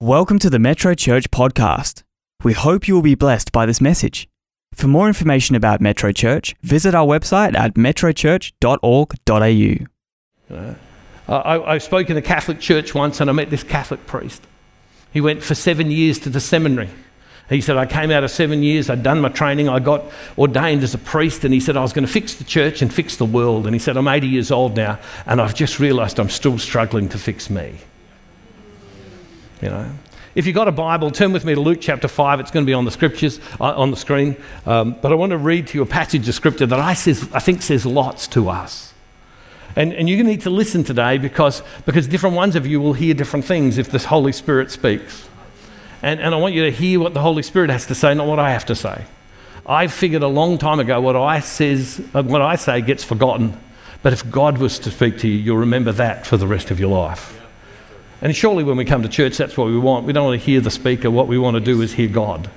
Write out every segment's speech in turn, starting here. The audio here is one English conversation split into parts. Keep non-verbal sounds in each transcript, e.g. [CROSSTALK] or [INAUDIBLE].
Welcome to the Metro Church podcast. We hope you will be blessed by this message. For more information about Metro Church, visit our website at metrochurch.org.au. Uh, I, I spoke in a Catholic church once and I met this Catholic priest. He went for seven years to the seminary. He said, I came out of seven years, I'd done my training, I got ordained as a priest, and he said, I was going to fix the church and fix the world. And he said, I'm 80 years old now, and I've just realised I'm still struggling to fix me. You know, if you've got a Bible, turn with me to Luke chapter 5. It's going to be on the scriptures, uh, on the screen. Um, but I want to read to you a passage of scripture that I, says, I think says lots to us. And, and you're going to need to listen today because, because different ones of you will hear different things if the Holy Spirit speaks. And, and I want you to hear what the Holy Spirit has to say, not what I have to say. I figured a long time ago what I, says, uh, what I say gets forgotten. But if God was to speak to you, you'll remember that for the rest of your life. And surely when we come to church, that's what we want. We don't want to hear the speaker. What we want to do is hear God.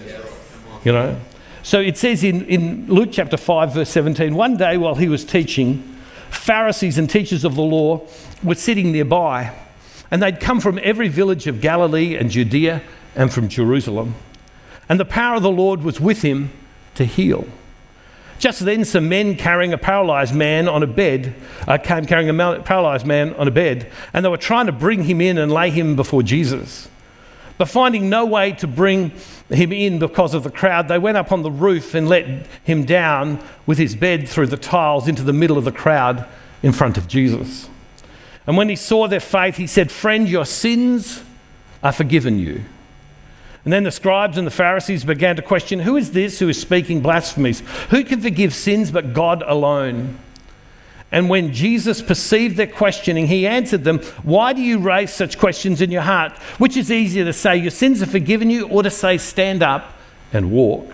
You know? So it says in, in Luke chapter 5, verse 17 one day while he was teaching, Pharisees and teachers of the law were sitting nearby. And they'd come from every village of Galilee and Judea and from Jerusalem. And the power of the Lord was with him to heal. Just then, some men carrying a paralyzed man on a bed uh, came carrying a paralyzed man on a bed, and they were trying to bring him in and lay him before Jesus. But finding no way to bring him in because of the crowd, they went up on the roof and let him down with his bed through the tiles into the middle of the crowd in front of Jesus. And when he saw their faith, he said, Friend, your sins are forgiven you. And then the scribes and the Pharisees began to question who is this who is speaking blasphemies? Who can forgive sins but God alone? And when Jesus perceived their questioning, he answered them, Why do you raise such questions in your heart? Which is easier to say, Your sins are forgiven you, or to say, Stand up and walk?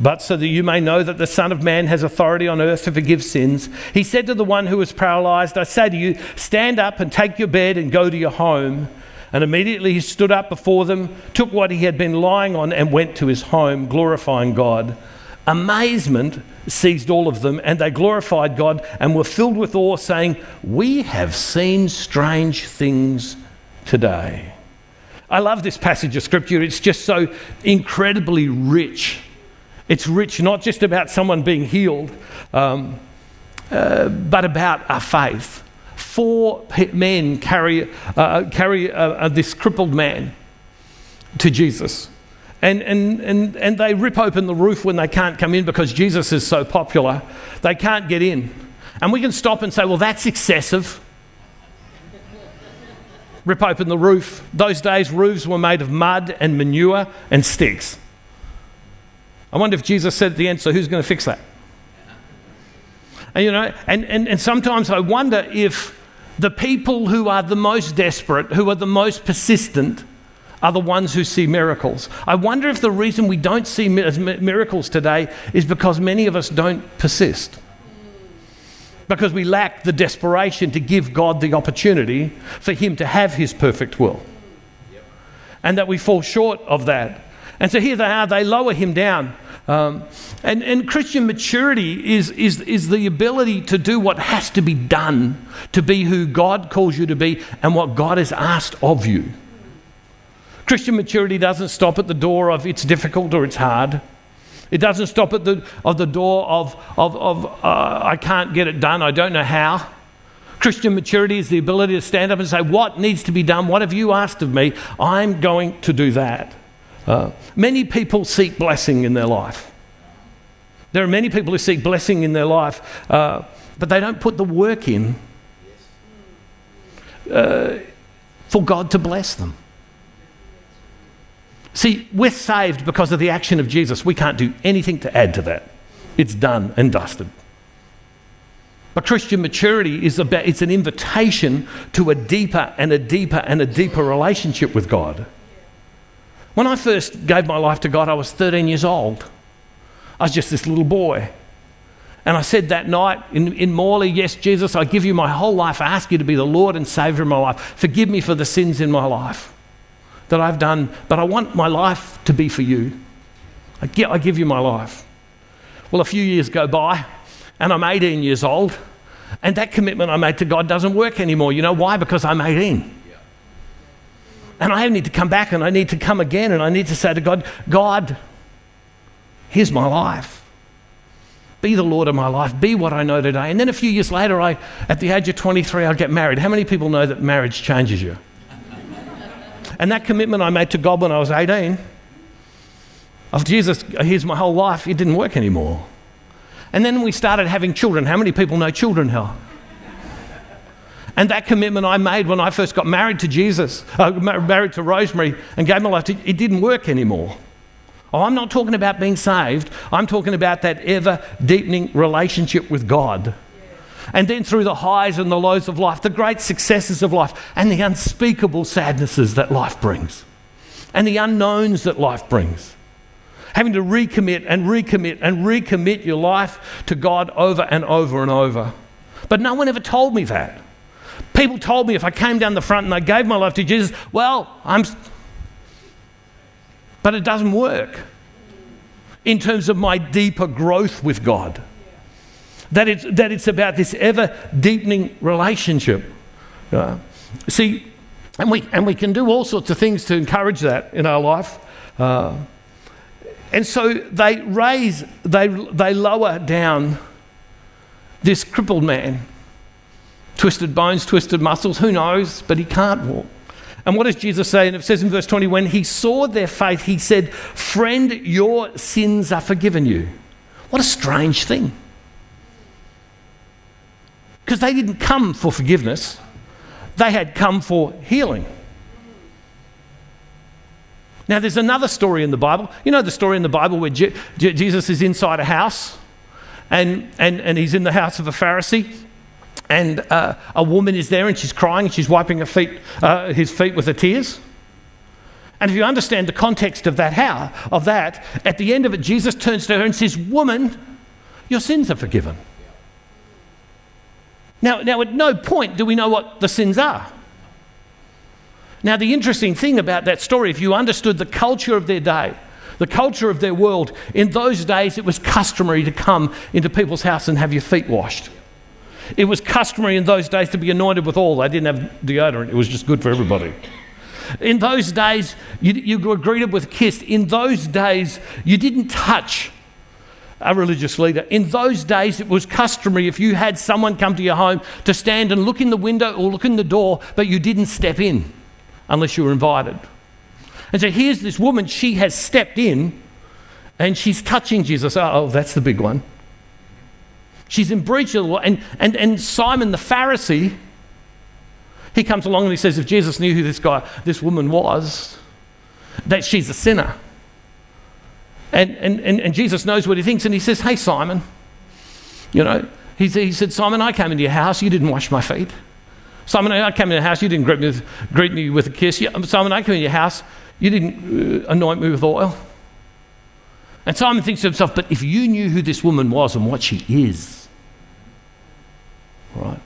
But so that you may know that the Son of Man has authority on earth to forgive sins, he said to the one who was paralyzed, I say to you, Stand up and take your bed and go to your home. And immediately he stood up before them, took what he had been lying on, and went to his home, glorifying God. Amazement seized all of them, and they glorified God and were filled with awe, saying, We have seen strange things today. I love this passage of scripture. It's just so incredibly rich. It's rich not just about someone being healed, um, uh, but about our faith four men carry, uh, carry uh, uh, this crippled man to Jesus. And, and, and, and they rip open the roof when they can't come in because Jesus is so popular. They can't get in. And we can stop and say, well, that's excessive. [LAUGHS] rip open the roof. Those days, roofs were made of mud and manure and sticks. I wonder if Jesus said at the end, so who's going to fix that? And, you know, and, and, and sometimes I wonder if the people who are the most desperate, who are the most persistent, are the ones who see miracles. I wonder if the reason we don't see miracles today is because many of us don't persist. Because we lack the desperation to give God the opportunity for Him to have His perfect will. And that we fall short of that. And so here they are, they lower Him down. Um, and, and Christian maturity is, is, is the ability to do what has to be done to be who God calls you to be and what God has asked of you. Christian maturity doesn't stop at the door of it's difficult or it's hard. It doesn't stop at the, of the door of, of, of uh, I can't get it done, I don't know how. Christian maturity is the ability to stand up and say, What needs to be done? What have you asked of me? I'm going to do that. Uh, many people seek blessing in their life. There are many people who seek blessing in their life, uh, but they don't put the work in uh, for God to bless them. See, we're saved because of the action of Jesus. We can't do anything to add to that. It's done and dusted. But Christian maturity is about, it's an invitation to a deeper and a deeper and a deeper relationship with God. When I first gave my life to God, I was 13 years old. I was just this little boy. And I said that night in, in Morley, Yes, Jesus, I give you my whole life. I ask you to be the Lord and Savior of my life. Forgive me for the sins in my life that I've done, but I want my life to be for you. I give, I give you my life. Well, a few years go by, and I'm 18 years old, and that commitment I made to God doesn't work anymore. You know why? Because I'm 18. And I need to come back and I need to come again and I need to say to God, God, here's my life. Be the Lord of my life. Be what I know today. And then a few years later, I, at the age of 23, I get married. How many people know that marriage changes you? and that commitment I made to God when I was 18 of Jesus, here's my whole life, it didn't work anymore. And then we started having children. How many people know children hell? And that commitment I made when I first got married to Jesus, uh, married to Rosemary, and gave my life to it didn't work anymore. Oh, I'm not talking about being saved. I'm talking about that ever deepening relationship with God. And then through the highs and the lows of life, the great successes of life, and the unspeakable sadnesses that life brings, and the unknowns that life brings having to recommit and recommit and recommit your life to God over and over and over. But no one ever told me that. People told me if I came down the front and I gave my life to Jesus, well, I'm. But it doesn't work in terms of my deeper growth with God. That it's, that it's about this ever deepening relationship. Uh, see, and we, and we can do all sorts of things to encourage that in our life. Uh, and so they raise, they, they lower down this crippled man. Twisted bones, twisted muscles, who knows, but he can't walk. And what does Jesus say? And it says in verse 20, when he saw their faith, he said, Friend, your sins are forgiven you. What a strange thing. Because they didn't come for forgiveness, they had come for healing. Now, there's another story in the Bible. You know the story in the Bible where Je- Je- Jesus is inside a house and, and, and he's in the house of a Pharisee, and uh, a woman is there and she's crying and she's wiping her feet, uh, his feet with her tears. And if you understand the context of that, how, of that, at the end of it, Jesus turns to her and says, Woman, your sins are forgiven. Now, now, at no point do we know what the sins are. Now, the interesting thing about that story, if you understood the culture of their day, the culture of their world, in those days it was customary to come into people's house and have your feet washed. It was customary in those days to be anointed with oil. They didn't have deodorant, it was just good for everybody. In those days, you, you were greeted with a kiss. In those days, you didn't touch a religious leader. In those days, it was customary if you had someone come to your home to stand and look in the window or look in the door, but you didn't step in unless you were invited. And so here's this woman, she has stepped in and she's touching Jesus. Oh, that's the big one. She's in breach of the law. And, and, and Simon the Pharisee, he comes along and he says, if Jesus knew who this guy, this woman was, that she's a sinner. And, and, and, and Jesus knows what he thinks, and he says, Hey, Simon, you know, he, he said, Simon, I came into your house, you didn't wash my feet. Simon, I came into your house, you didn't greet me with, greet me with a kiss. Simon, I came into your house, you didn't uh, anoint me with oil. And Simon thinks to himself, but if you knew who this woman was and what she is, right?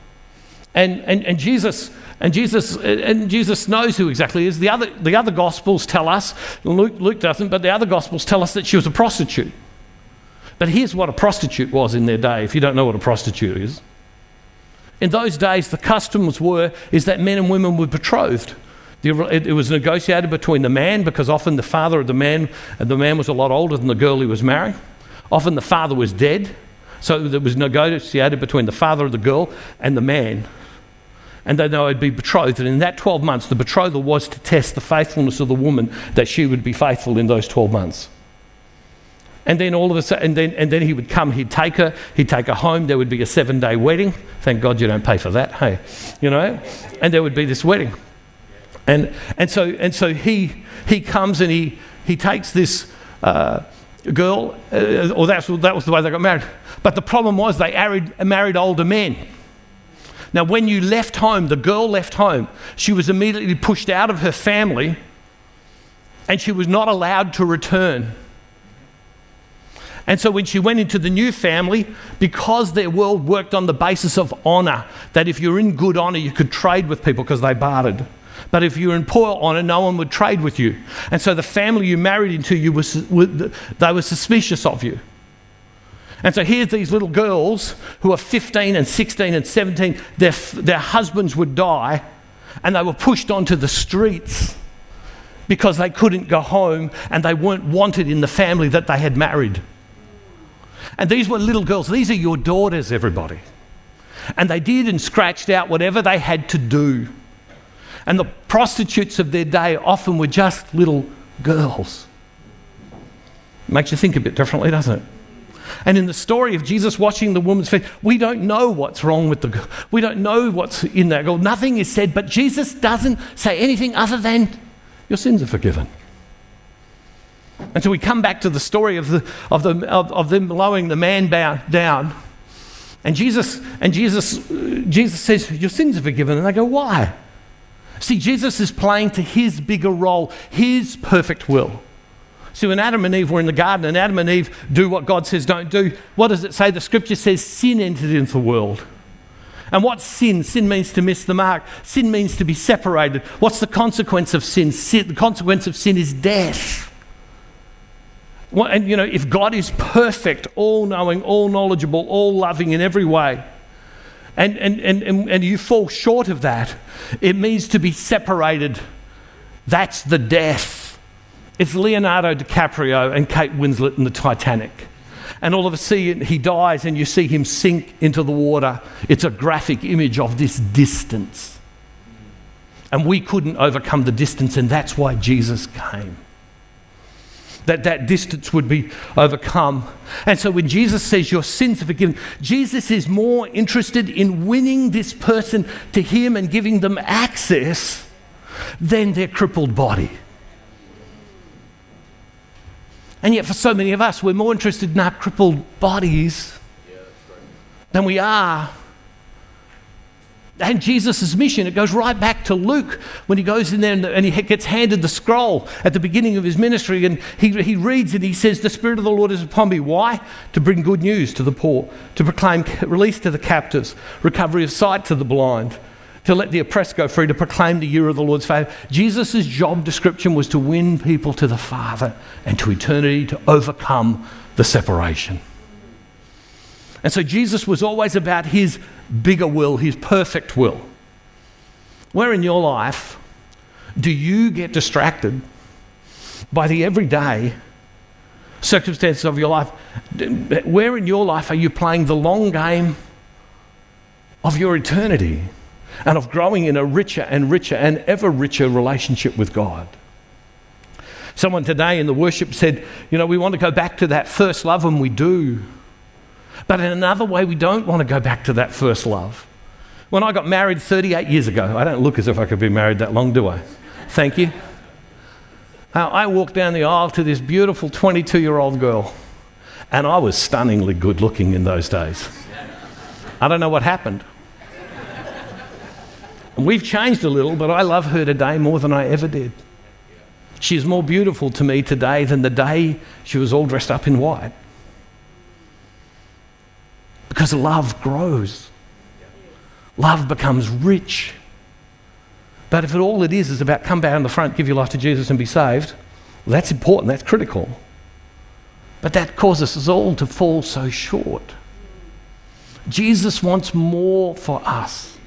And, and, and Jesus and Jesus and Jesus knows who exactly is. The other the other gospels tell us, Luke, Luke doesn't, but the other gospels tell us that she was a prostitute. But here's what a prostitute was in their day, if you don't know what a prostitute is. In those days, the customs were is that men and women were betrothed. It was negotiated between the man because often the father of the man, the man was a lot older than the girl he was marrying. Often the father was dead, so it was negotiated between the father of the girl and the man. And then they would be betrothed. And in that 12 months, the betrothal was to test the faithfulness of the woman that she would be faithful in those 12 months. And then all of a sudden, and then, and then he would come, he'd take her, he'd take her home. There would be a seven day wedding. Thank God you don't pay for that, hey? You know? And there would be this wedding. And, and, so, and so he, he comes and he, he takes this uh, girl, uh, or that's, that was the way they got married. But the problem was they married, married older men. Now, when you left home, the girl left home, she was immediately pushed out of her family and she was not allowed to return. And so when she went into the new family, because their world worked on the basis of honour, that if you're in good honour, you could trade with people because they bartered. But if you're in poor honour, no one would trade with you. And so the family you married into, you were, they were suspicious of you. And so here's these little girls who are 15 and 16 and 17. Their, their husbands would die, and they were pushed onto the streets because they couldn't go home and they weren't wanted in the family that they had married. And these were little girls. These are your daughters, everybody. And they did and scratched out whatever they had to do. And the prostitutes of their day often were just little girls. Makes you think a bit differently, doesn't it? And in the story of Jesus washing the woman's feet, we don't know what's wrong with the girl. We don't know what's in that girl. Nothing is said, but Jesus doesn't say anything other than, Your sins are forgiven. And so we come back to the story of, the, of, the, of, of them lowering the man down. And Jesus, and Jesus, uh, Jesus says, Your sins are forgiven. And they go, Why? See, Jesus is playing to his bigger role, his perfect will. See, when Adam and Eve were in the garden and Adam and Eve do what God says don't do, what does it say? The scripture says sin entered into the world. And what's sin? Sin means to miss the mark. Sin means to be separated. What's the consequence of sin? sin the consequence of sin is death. Well, and you know, if God is perfect, all knowing, all knowledgeable, all loving in every way, and, and, and, and, and you fall short of that, it means to be separated. That's the death. It's Leonardo DiCaprio and Kate Winslet in the Titanic. And all of a sudden, he dies, and you see him sink into the water. It's a graphic image of this distance. And we couldn't overcome the distance, and that's why Jesus came that that distance would be overcome. And so when Jesus says your sins are forgiven, Jesus is more interested in winning this person to Him and giving them access than their crippled body. And yet, for so many of us, we're more interested in our crippled bodies than we are and Jesus' mission, it goes right back to Luke when he goes in there and, he gets handed the scroll at the beginning of his ministry. And he, he reads and he says, The Spirit of the Lord is upon me. Why? To bring good news to the poor, to proclaim release to the captives, recovery of sight to the blind, to let the oppressed go free, to proclaim the year of the Lord's favour. Jesus' job description was to win people to the Father and to eternity, to overcome the separation. And so Jesus was always about his bigger will, his perfect will. Where in your life do you get distracted by the everyday circumstances of your life? Where in your life are you playing the long game of your eternity and of growing in a richer and richer and ever richer relationship with God? Someone today in the worship said, You know, we want to go back to that first love, and we do. But in another way, we don't want to go back to that first love. When I got married 38 years ago, I don't look as if I could be married that long, do I? Thank you. I walked down the aisle to this beautiful 22 year old girl, and I was stunningly good looking in those days. I don't know what happened. And we've changed a little, but I love her today more than I ever did. She's more beautiful to me today than the day she was all dressed up in white. Because love grows, love becomes rich. But if it, all it is is about come down the front, give your life to Jesus, and be saved, well, that's important, that's critical. But that causes us all to fall so short. Jesus wants more for us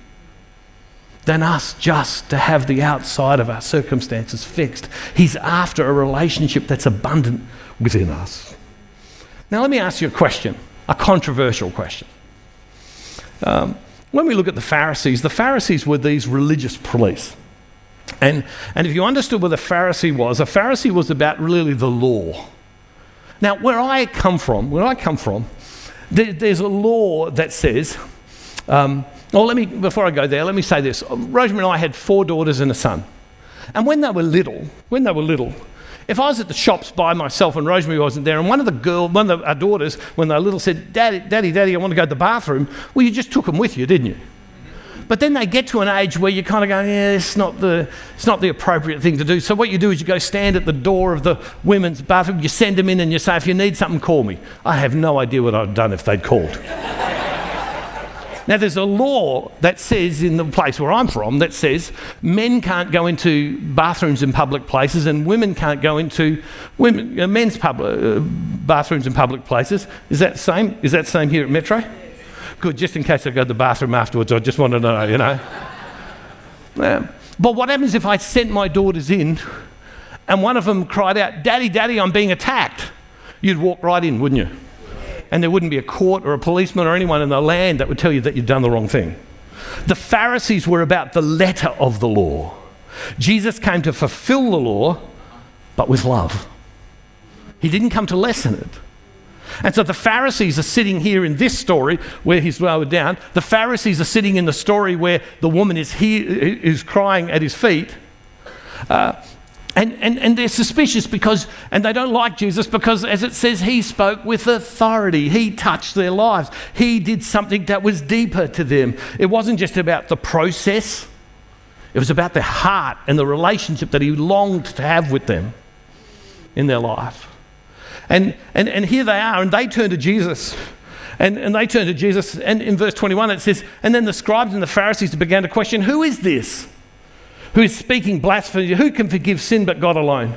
than us just to have the outside of our circumstances fixed. He's after a relationship that's abundant within us. Now, let me ask you a question a controversial question. Um, when we look at the Pharisees, the Pharisees were these religious police. And, and if you understood what a Pharisee was, a Pharisee was about really the law. Now, where I come from, where I come from, there, there's a law that says, um, well, let me, before I go there, let me say this. Rosemary and I had four daughters and a son. And when they were little, when they were little, if I was at the shops by myself and Rosemary wasn't there, and one of the girl, one of our daughters, when they were little, said, "Daddy, Daddy, Daddy, I want to go to the bathroom," well, you just took them with you, didn't you? But then they get to an age where you kind of go, yeah, it's not, the, it's not the appropriate thing to do. So what you do is you go stand at the door of the women's bathroom, you send them in and you say, if you need something, call me. I have no idea what I'd done if they'd called. Now, there's a law that says in the place where I'm from that says men can't go into bathrooms in public places and women can't go into women, uh, men's public, uh, bathrooms in public places. Is that same? Is that same here at Metro? Good, just in case I go to the bathroom afterwards, I just want to know, you know. Yeah. But what happens if I sent my daughters in and one of them cried out, Daddy, Daddy, I'm being attacked, you'd walk right in, wouldn't you? And there wouldn't be a court or a policeman or anyone in the land that would tell you that you'd done the wrong thing. The Pharisees were about the letter of the law. Jesus came to fulfill the law, but with love. He didn't come to lessen it. And so the Pharisees are sitting here in this story where he's lowered down. The Pharisees are sitting in the story where the woman is, here, is crying at his feet. Uh, and, and, and they're suspicious because, and they don't like Jesus because, as it says, he spoke with authority. He touched their lives. He did something that was deeper to them. It wasn't just about the process, it was about the heart and the relationship that he longed to have with them in their life. And, and, and here they are, and they turn to Jesus. And, and they turn to Jesus, and in verse 21 it says, And then the scribes and the Pharisees began to question, Who is this who is speaking blasphemy? Who can forgive sin but God alone?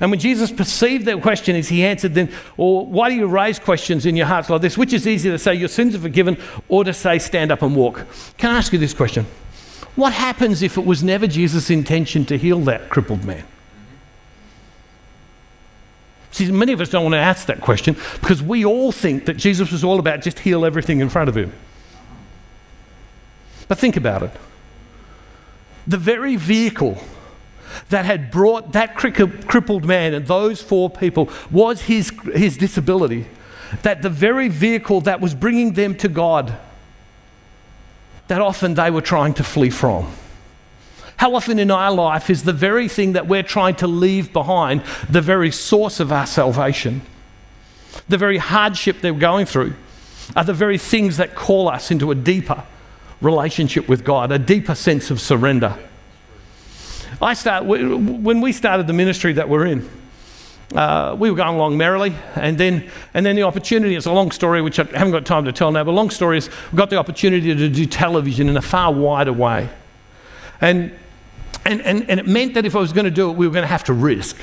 And when Jesus perceived their question, as he answered them, Or why do you raise questions in your hearts like this? Which is easier to say, Your sins are forgiven, or to say, Stand up and walk? Can I ask you this question? What happens if it was never Jesus' intention to heal that crippled man? See, many of us don't want to ask that question because we all think that Jesus was all about just heal everything in front of him. But think about it. The very vehicle that had brought that crippled man and those four people was his, his disability. That the very vehicle that was bringing them to God, that often they were trying to flee from. How often in our life is the very thing that we're trying to leave behind the very source of our salvation? The very hardship that we're going through are the very things that call us into a deeper relationship with God, a deeper sense of surrender. I start, when we started the ministry that we're in, uh, we were going along merrily, and then, and then the opportunity, it's a long story which I haven't got time to tell now, but long story is we got the opportunity to do television in a far wider way. And and, and, and it meant that if I was going to do it, we were going to have to risk.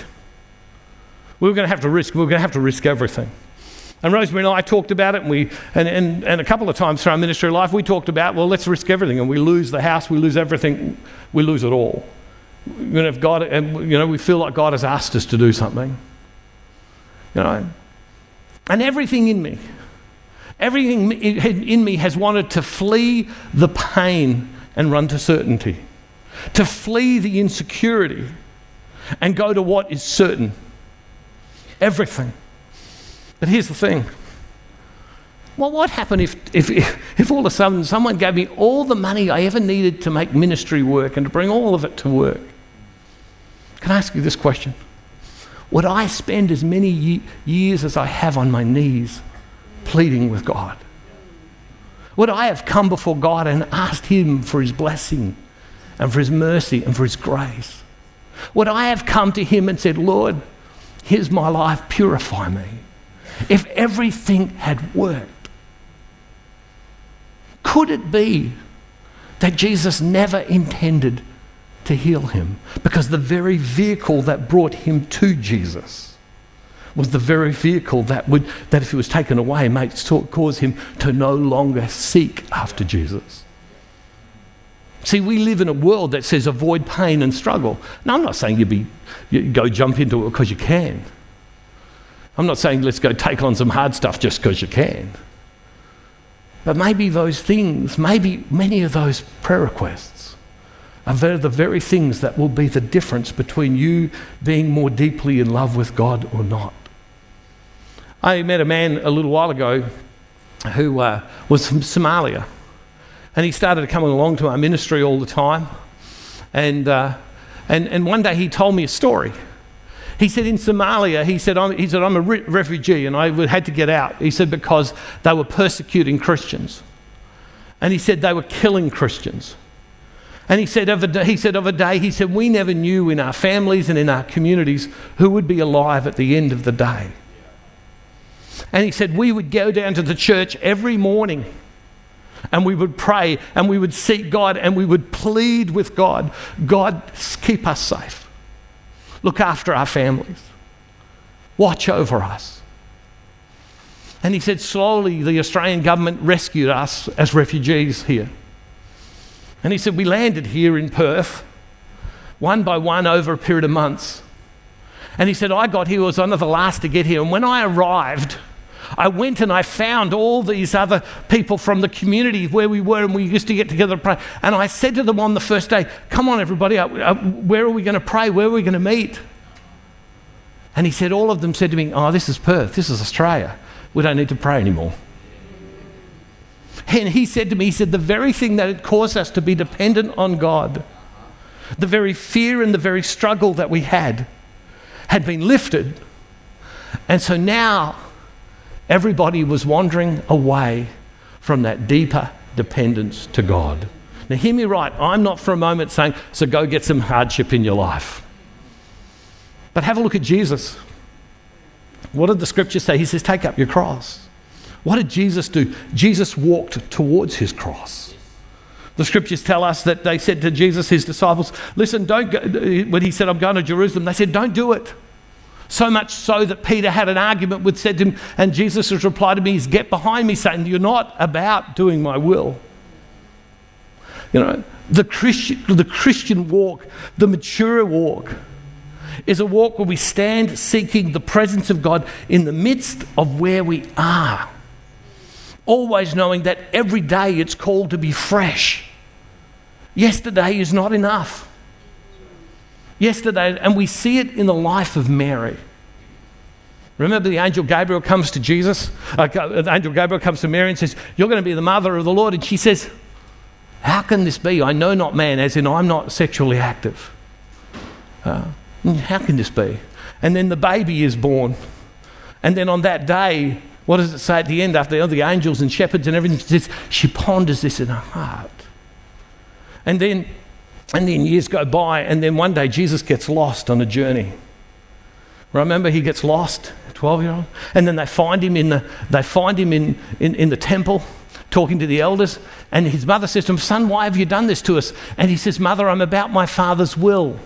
We were going to have to risk. We were going to have to risk everything. And Rosemary and I talked about it, and, we, and, and, and a couple of times through our ministry life, we talked about, well, let's risk everything. And we lose the house, we lose everything, we lose it all. You know, if God, and, you know, we feel like God has asked us to do something. You know, and everything in me, everything in me has wanted to flee the pain and run to certainty to flee the insecurity and go to what is certain. Everything. But here's the thing. Well, what happened if, if, if all of a sudden someone gave me all the money I ever needed to make ministry work and to bring all of it to work? Can I ask you this question? Would I spend as many years as I have on my knees pleading with God? Would I have come before God and asked Him for His blessing and for his mercy and for his grace? Would I have come to him and said, Lord, here's my life, purify me? If everything had worked, could it be that Jesus never intended to heal him? Because the very vehicle that brought him to Jesus was the very vehicle that would, that if it was taken away, might cause him to no longer seek after Jesus. See, we live in a world that says avoid pain and struggle. Now, I'm not saying you, be, you go jump into it because you can. I'm not saying let's go take on some hard stuff just because you can. But maybe those things, maybe many of those prayer requests are the very things that will be the difference between you being more deeply in love with God or not. I met a man a little while ago who uh, was from Somalia. And he started coming along to our ministry all the time. And, uh, and, and one day he told me a story. He said in Somalia, he said, I'm, he said, I'm a re- refugee and I had to get out. He said, because they were persecuting Christians. And he said they were killing Christians. And he said, of a day, he said, of a day, he said, we never knew in our families and in our communities who would be alive at the end of the day. And he said, we would go down to the church every morning and we would pray and we would seek God and we would plead with God God, keep us safe. Look after our families. Watch over us. And he said, slowly the Australian government rescued us as refugees here. And he said, we landed here in Perth, one by one over a period of months. And he said, I got here, was one of the last to get here. And when I arrived, I went and I found all these other people from the community where we were and we used to get together to pray. And I said to them on the first day, Come on, everybody, uh, uh, where are we going to pray? Where are we going to meet? And he said, All of them said to me, Oh, this is Perth. This is Australia. We don't need to pray anymore. And he said to me, He said, The very thing that had caused us to be dependent on God, the very fear and the very struggle that we had, had been lifted. And so now everybody was wandering away from that deeper dependence to God. Now, hear me right. I'm not for a moment saying, so go get some hardship in your life. But have a look at Jesus. What did the scripture say? He says, take up your cross. What did Jesus do? Jesus walked towards his cross. The scriptures tell us that they said to Jesus, his disciples, Listen, don't go. When he said, I'm going to Jerusalem, they said, Don't do it. So much so that Peter had an argument with said to him, and Jesus' has replied to me He's Get behind me, Satan. You're not about doing my will. You know, the Christian, the Christian walk, the mature walk, is a walk where we stand seeking the presence of God in the midst of where we are. Always knowing that every day it's called to be fresh. Yesterday is not enough. Yesterday, and we see it in the life of Mary. Remember, the angel Gabriel comes to Jesus. Uh, the angel Gabriel comes to Mary and says, You're going to be the mother of the Lord. And she says, How can this be? I know not man, as in I'm not sexually active. Uh, how can this be? And then the baby is born. And then on that day, what does it say at the end after all the angels and shepherds and everything? She, says, she ponders this in her heart. And then, and then years go by, and then one day Jesus gets lost on a journey. Remember, he gets lost, 12 year old, and then they find him in the, they find him in, in, in the temple talking to the elders, and his mother says to him, Son, why have you done this to us? And he says, Mother, I'm about my father's will.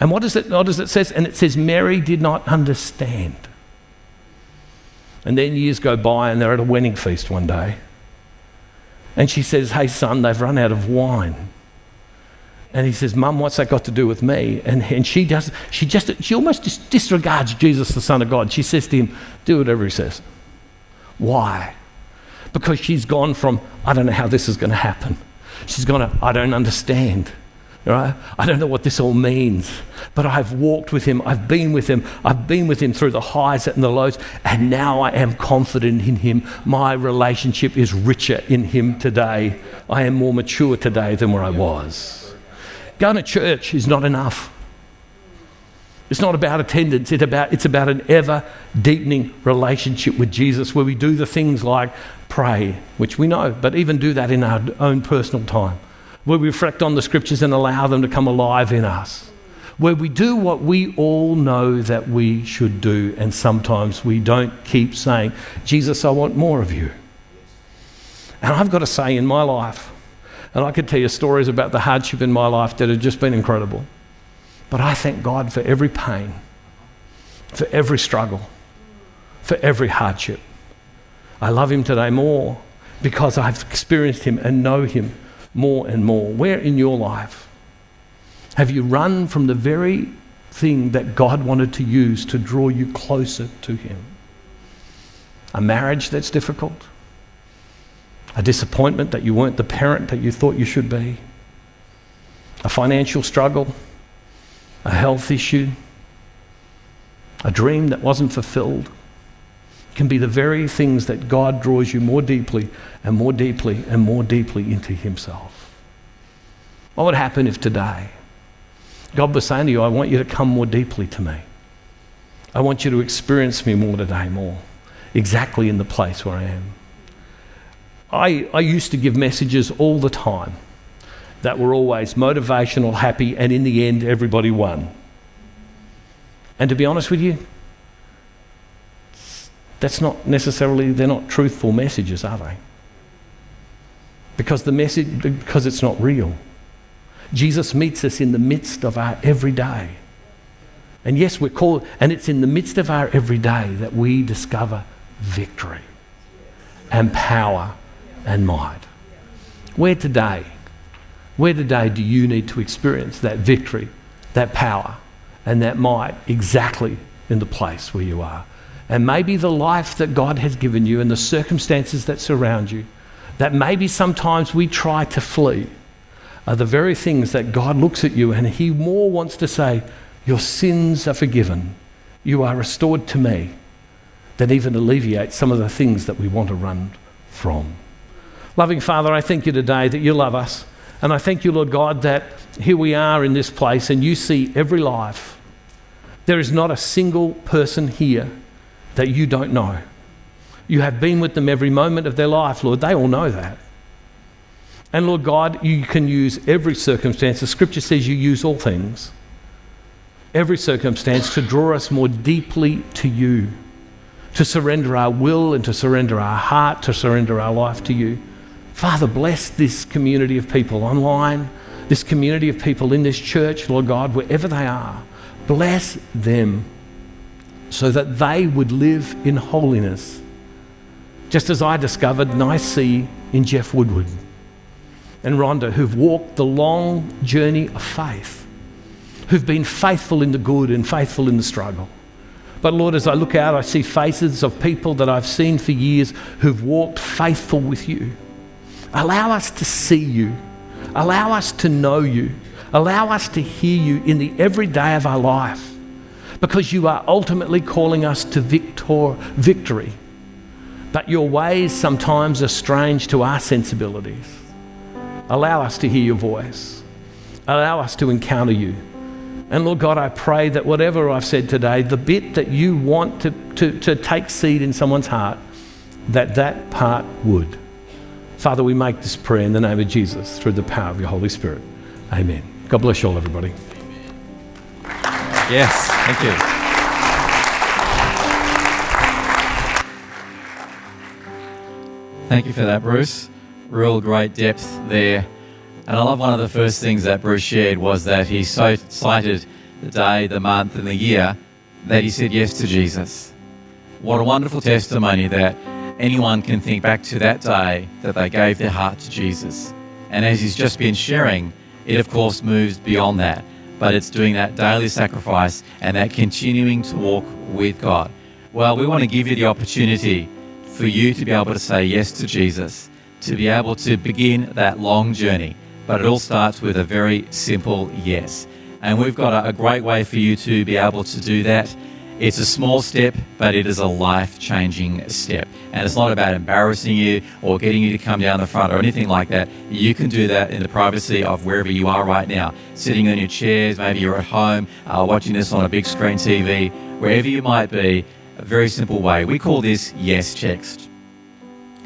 And what does it, what does it say? And it says, Mary did not understand. And then years go by and they're at a wedding feast one day. And she says, Hey, son, they've run out of wine. And he says, Mum, what's that got to do with me? And, and she does, she just, she almost disregards Jesus, the Son of God. She says to him, Do whatever he says. Why? Because she's gone from, I don't know how this is going to happen. She's gone to, I don't understand. Right? I don't know what this all means, but I've walked with him. I've been with him. I've been with him through the highs and the lows, and now I am confident in him. My relationship is richer in him today. I am more mature today than where I was. Going to church is not enough. It's not about attendance, it's about, it's about an ever deepening relationship with Jesus where we do the things like pray, which we know, but even do that in our own personal time where we reflect on the scriptures and allow them to come alive in us, where we do what we all know that we should do, and sometimes we don't keep saying, Jesus, I want more of you. And I've got to say, in my life, and I could tell you stories about the hardship in my life that have just been incredible. But I thank God for every pain, for every struggle, for every hardship. I love Him today more because I've experienced Him and know Him more and more? Where in your life have you run from the very thing that God wanted to use to draw you closer to Him? A marriage that's difficult? A disappointment that you weren't the parent that you thought you should be? A financial struggle? A health issue? A dream that wasn't fulfilled? can be the very things that God draws you more deeply and more deeply and more deeply into Himself. What would happen if today God was saying to you, I want you to come more deeply to me? I want you to experience me more today, more, exactly in the place where I am. I, I used to give messages all the time that were always motivational, happy, and in the end, everybody won. And to be honest with you, that's not necessarily, they're not truthful messages, are they? Because the message, because it's not real. Jesus meets us in the midst of our everyday. And yes, we're called, and it's in the midst of our everyday that we discover victory and power and might. Where today, where today do you need to experience that victory, that power, and that might exactly in the place where you are. And maybe the life that God has given you and the circumstances that surround you, that maybe sometimes we try to flee, are the very things that God looks at you and He more wants to say, Your sins are forgiven. You are restored to me, than even alleviate some of the things that we want to run from. Loving Father, I thank you today that you love us. And I thank you, Lord God, that here we are in this place and you see every life. There is not a single person here that you don't know. You have been with them every moment of their life, Lord. They all know that. And Lord God, you can use every circumstance. The scripture says you use all things, every circumstance to draw us more deeply to you, to surrender our will and to surrender our heart, to surrender our life to you. Father, bless this community of people online, this community of people in this church, Lord God, wherever they are. Bless them so that they would live in holiness. Just as I discovered and I see in Jeff Woodward and Rhonda, who've walked the long journey of faith, who've been faithful in the good and faithful in the struggle. But Lord, as I look out, I see faces of people that I've seen for years who've walked faithful with you. Allow us to see you. Allow us to know you. Allow us to hear you in the everyday of our life because you are ultimately calling us to victor, victory. But your ways sometimes are strange to our sensibilities. Allow us to hear your voice. Allow us to encounter you. And Lord God, I pray that whatever I've said today, the bit that you want to, to, to take seed in someone's heart, that that part would. Father, we make this prayer in the name of Jesus through the power of your Holy Spirit. Amen. God bless you all, everybody. Yes, thank you. Thank you for that, Bruce. Real great depth there. And I love one of the first things that Bruce shared was that he so cited the day, the month, and the year that he said yes to Jesus. What a wonderful testimony that anyone can think back to that day that they gave their heart to Jesus. And as he's just been sharing, it of course moves beyond that, but it's doing that daily sacrifice and that continuing to walk with God. Well, we want to give you the opportunity for you to be able to say yes to Jesus, to be able to begin that long journey. But it all starts with a very simple yes. And we've got a, great way for you to be able to do that. It's a small step, but it is a life changing step. And it's not about embarrassing you or getting you to come down the front or anything like that. You can do that in the privacy of wherever you are right now, sitting on your chairs, maybe you're at home, uh, watching this on a big screen TV, wherever you might be. A very simple way. We call this Yes Text.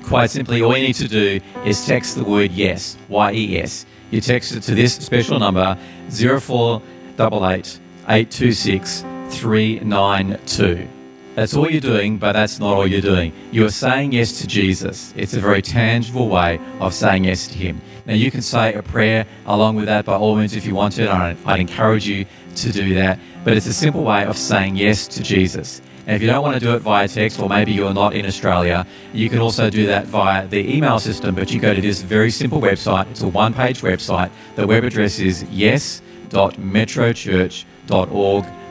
Quite simply, all you need to do is text the word yes, Y E S. You text it to this special number 0488 826 392. That's all you're doing, but that's not all you're doing. You are saying yes to Jesus. It's a very tangible way of saying yes to Him. Now, you can say a prayer along with that by all means if you want to. I'd, I'd encourage you to do that. But it's a simple way of saying yes to Jesus. And if you don't want to do it via text, or maybe you're not in Australia, you can also do that via the email system. But you go to this very simple website. It's a one page website. The web address is yes.metrochurch.org.au.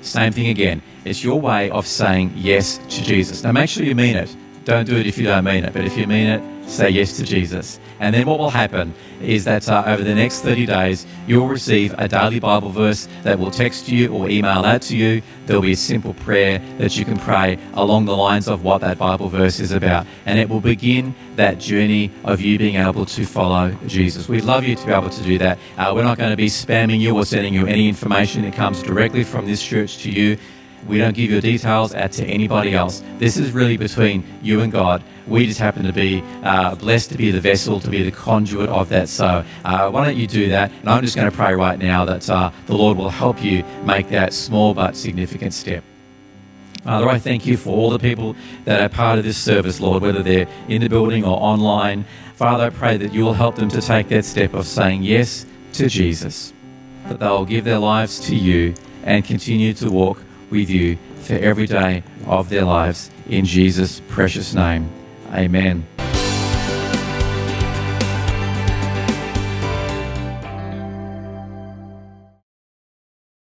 Same thing again. It's your way of saying yes to Jesus. Now make sure you mean it. Don't do it if you don't mean it. But if you mean it, say yes to Jesus. And then what will happen is that uh, over the next 30 days, you'll receive a daily Bible verse that will text you or email out to you. There'll be a simple prayer that you can pray along the lines of what that Bible verse is about. And it will begin that journey of you being able to follow Jesus. We'd love you to be able to do that. Uh, we're not going to be spamming you or sending you any information that comes directly from this church to you. We don't give your details out to anybody else. This is really between you and God. We just happen to be uh, blessed to be the vessel, to be the conduit of that. So uh, why don't you do that? And I'm just going to pray right now that uh, the Lord will help you make that small but significant step. Father, I thank you for all the people that are part of this service, Lord, whether they're in the building or online. Father, I pray that you will help them to take that step of saying yes to Jesus, that they will give their lives to you and continue to walk with you for every day of their lives. In Jesus' precious name, amen.